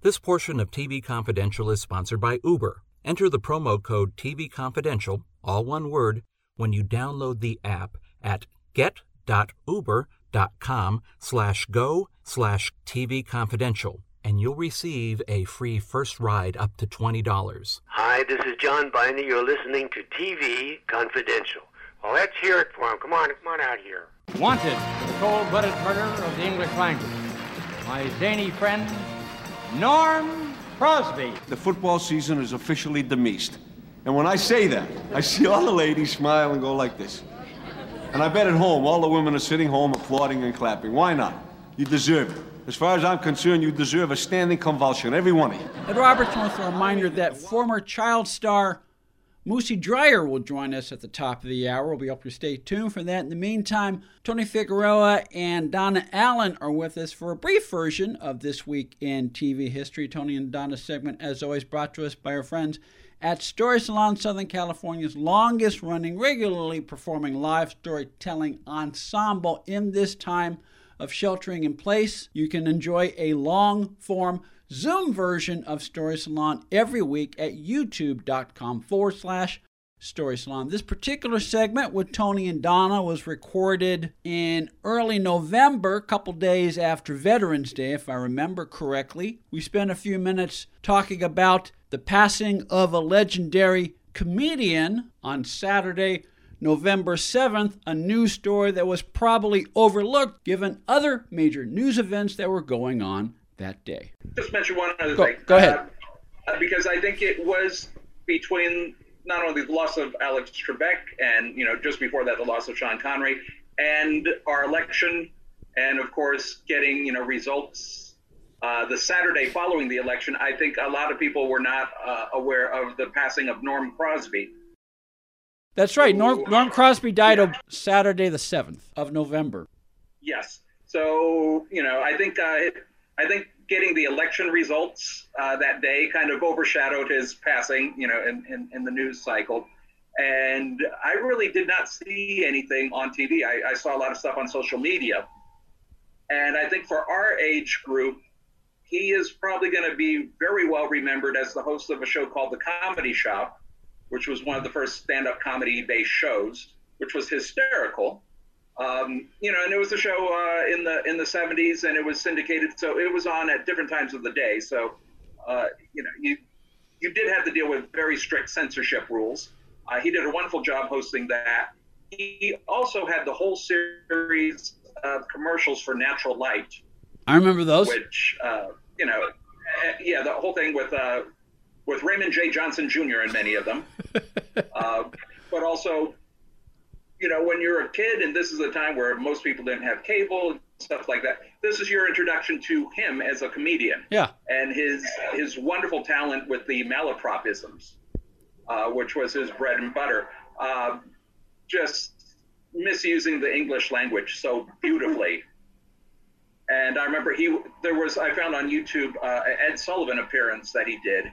This portion of TV Confidential is sponsored by Uber. Enter the promo code TV Confidential, all one word, when you download the app at get.uber.com slash go slash TV Confidential, and you'll receive a free first ride up to $20. Hi, this is John Byner. You're listening to TV Confidential. Well, let's hear it for him. Come on, come on out here. Wanted for the cold-blooded murder of the English language. My zany friend, Norm Crosby. The football season is officially demised. And when I say that, I see all the ladies smile and go like this. And I bet at home, all the women are sitting home applauding and clapping. Why not? You deserve it. As far as I'm concerned, you deserve a standing convulsion, every one of you. Ed Roberts wants a reminder that former child star Moosie Drier will join us at the top of the hour. We'll be up to stay tuned for that. In the meantime, Tony Figueroa and Donna Allen are with us for a brief version of This Week in TV History. Tony and Donna's segment, as always, brought to us by our friends at Story Salon, Southern California's longest running, regularly performing live storytelling ensemble in this time of sheltering in place. You can enjoy a long form Zoom version of Story Salon every week at youtube.com forward slash Story Salon. This particular segment with Tony and Donna was recorded in early November, a couple days after Veterans Day, if I remember correctly. We spent a few minutes talking about the passing of a legendary comedian on Saturday, November 7th, a news story that was probably overlooked given other major news events that were going on that day. Just mention one other Go- thing. go ahead. Uh, because I think it was between not only the loss of Alex Trebek and, you know, just before that, the loss of Sean Connery and our election, and of course, getting, you know, results uh, the Saturday following the election. I think a lot of people were not uh, aware of the passing of Norm Crosby. That's right. Norm, Norm Crosby died on Saturday, the 7th of November. Yes. So you know, I think uh, I think getting the election results uh, that day kind of overshadowed his passing. You know, in, in, in the news cycle. And I really did not see anything on TV. I, I saw a lot of stuff on social media. And I think for our age group, he is probably going to be very well remembered as the host of a show called The Comedy Shop, which was one of the first stand-up comedy-based shows, which was hysterical. Um, you know, and it was a show uh, in the in the 70s, and it was syndicated, so it was on at different times of the day. So, uh, you know, you you did have to deal with very strict censorship rules. Uh, he did a wonderful job hosting that. He also had the whole series of commercials for Natural Light, I remember those. which uh, you know, uh, yeah, the whole thing with uh, with Raymond J. Johnson Jr. in many of them, uh, but also, you know, when you're a kid and this is a time where most people didn't have cable and stuff like that. This is your introduction to him as a comedian Yeah. and his his wonderful talent with the malapropisms, uh, which was his bread and butter. Uh, just misusing the English language so beautifully. And I remember he there was I found on YouTube uh, an Ed Sullivan appearance that he did,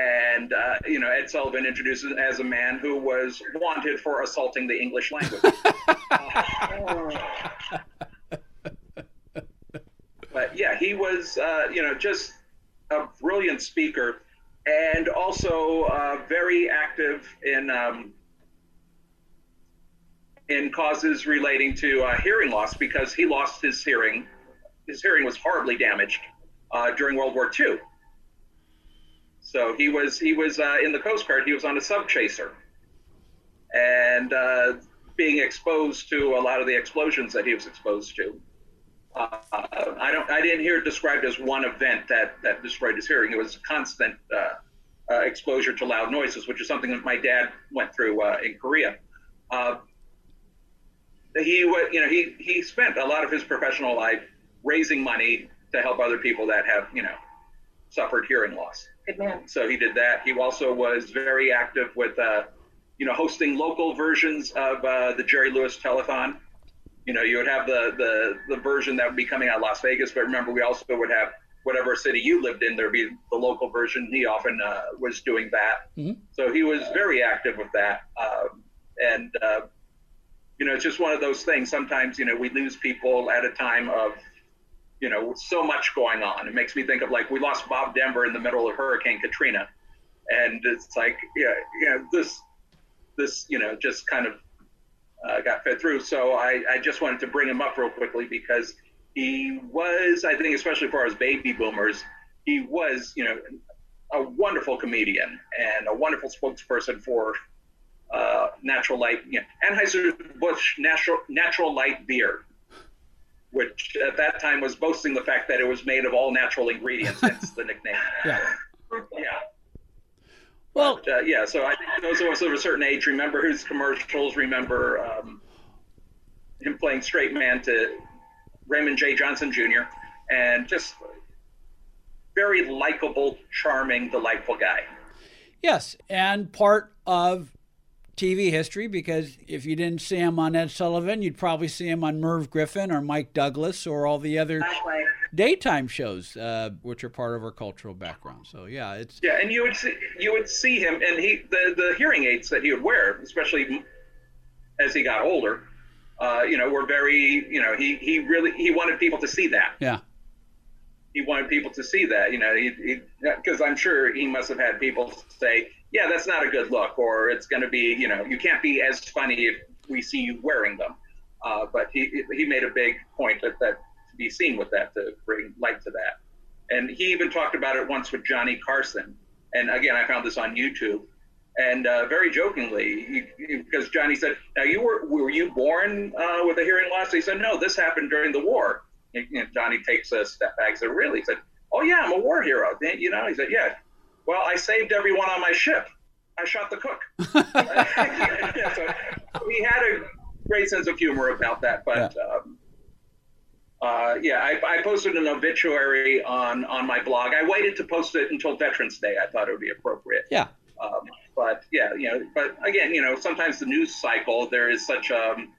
and uh, you know Ed Sullivan introduces as a man who was wanted for assaulting the English language. but yeah, he was uh, you know just a brilliant speaker, and also uh, very active in um, in causes relating to uh, hearing loss because he lost his hearing. His hearing was horribly damaged uh, during World War II. So he was he was uh, in the Coast Guard. He was on a sub chaser, and uh, being exposed to a lot of the explosions that he was exposed to. Uh, I don't. I didn't hear it described as one event that that destroyed his hearing. It was constant uh, uh, exposure to loud noises, which is something that my dad went through uh, in Korea. He wa you know he he spent a lot of his professional life raising money to help other people that have you know suffered hearing loss. Good man. So he did that. He also was very active with uh, you know hosting local versions of uh, the Jerry Lewis telethon. You know, you would have the, the the version that would be coming out of Las Vegas, but remember we also would have whatever city you lived in, there'd be the local version. He often uh, was doing that. Mhm. So he was very active with that. Um, and uh, you know, it's just one of those things. Sometimes, you know, we lose people at a time of you know, so much going on. It makes me think of like we lost Bob Denver in the middle of Hurricane Katrina, and it's like yeah, yeah, this this you know just kind of uh, got fed through. So I, I just wanted to bring him up real quickly because he was, I think, especially for us baby boomers, he was, you know, a wonderful comedian and a wonderful spokesperson for uh, natural light, you know, Anheuser-Busch natural, natural light beer, which at that time was boasting the fact that it was made of all natural ingredients, hence the nickname. Yeah. yeah. Well, But, uh, yeah, so I think those of us of a certain age remember his commercials, remember um, him playing straight man to Raymond J. Johnson Jr., and just very likable, charming, delightful guy. yes, and part of TV history because if you didn't see him on Ed Sullivan, you'd probably see him on Merv Griffin or Mike Douglas or all the other daytime shows, uh, which are part of our cultural background. So yeah, it's Yeah, and you would see you would see him, and he the the hearing aids that he would wear, especially as he got older, uh, you know, were very you know he he really he wanted people to see that. yeah, he wanted people to see that, you know, because I'm sure he must have had people say, yeah, that's not a good look, or it's going to be, you know, you can't be as funny if we see you wearing them. Uh, but he he made a big point that, that to be seen with that to bring light to that. And he even talked about it once with Johnny Carson. And again, I found this on YouTube. And uh, very jokingly, because Johnny said, "Now you were were you born uh, with a hearing loss?" He said, "No, this happened during the war." And, know, Johnny takes a step back. He said, "Really?" He said, "Oh yeah, I'm a war hero." You know, he said, "Yeah." Well, I saved everyone on my ship. I shot the cook. yeah, so he had a great sense of humor about that. But yeah, um, uh, yeah I, I, posted an obituary on on my blog. I waited to post it until Veterans Day. I thought it would be appropriate. Yeah. Um, but yeah, you know, but again, you know, sometimes the news cycle there is such um,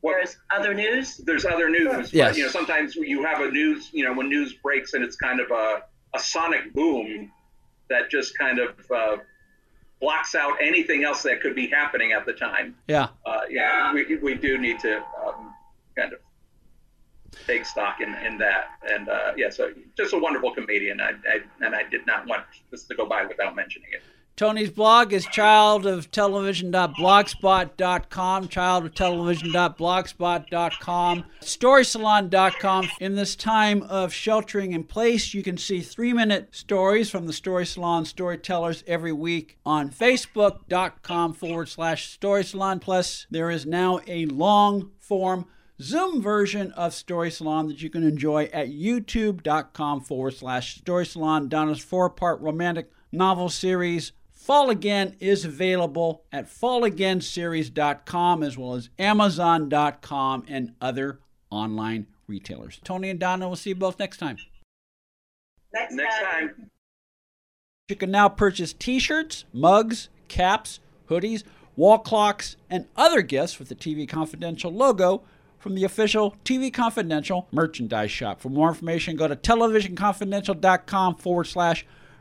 what, there's other news. There's other news. Yes. But, you know, sometimes you have a news. You know, when news breaks and it's kind of a a sonic boom that just kind of uh, blocks out anything else that could be happening at the time. Yeah. Uh, yeah, we, we do need to um, kind of take stock in, in that. And uh, yeah, so just a wonderful comedian. I, I, and I did not want this to go by without mentioning it. Tony's blog is childoftelevision.blogspot.com, childoftelevision.blogspot.com, storysalon.com. In this time of sheltering in place, you can see three minute stories from the Story Salon storytellers every week on facebook.com forward slash story salon. Plus, there is now a long form Zoom version of Story Salon that you can enjoy at youtube.com forward slash story salon. Donna's four part romantic novel series Fall Again is available at fallagainseries.com as well as amazon.com and other online retailers. Tony and Donna we'll see you both next time. Next, Next time. time. You can now purchase t-shirts, mugs, caps, hoodies, wall clocks, and other gifts with the TV Confidential logo from the official TV Confidential merchandise shop. For more information, go to televisionconfidential.com forward slash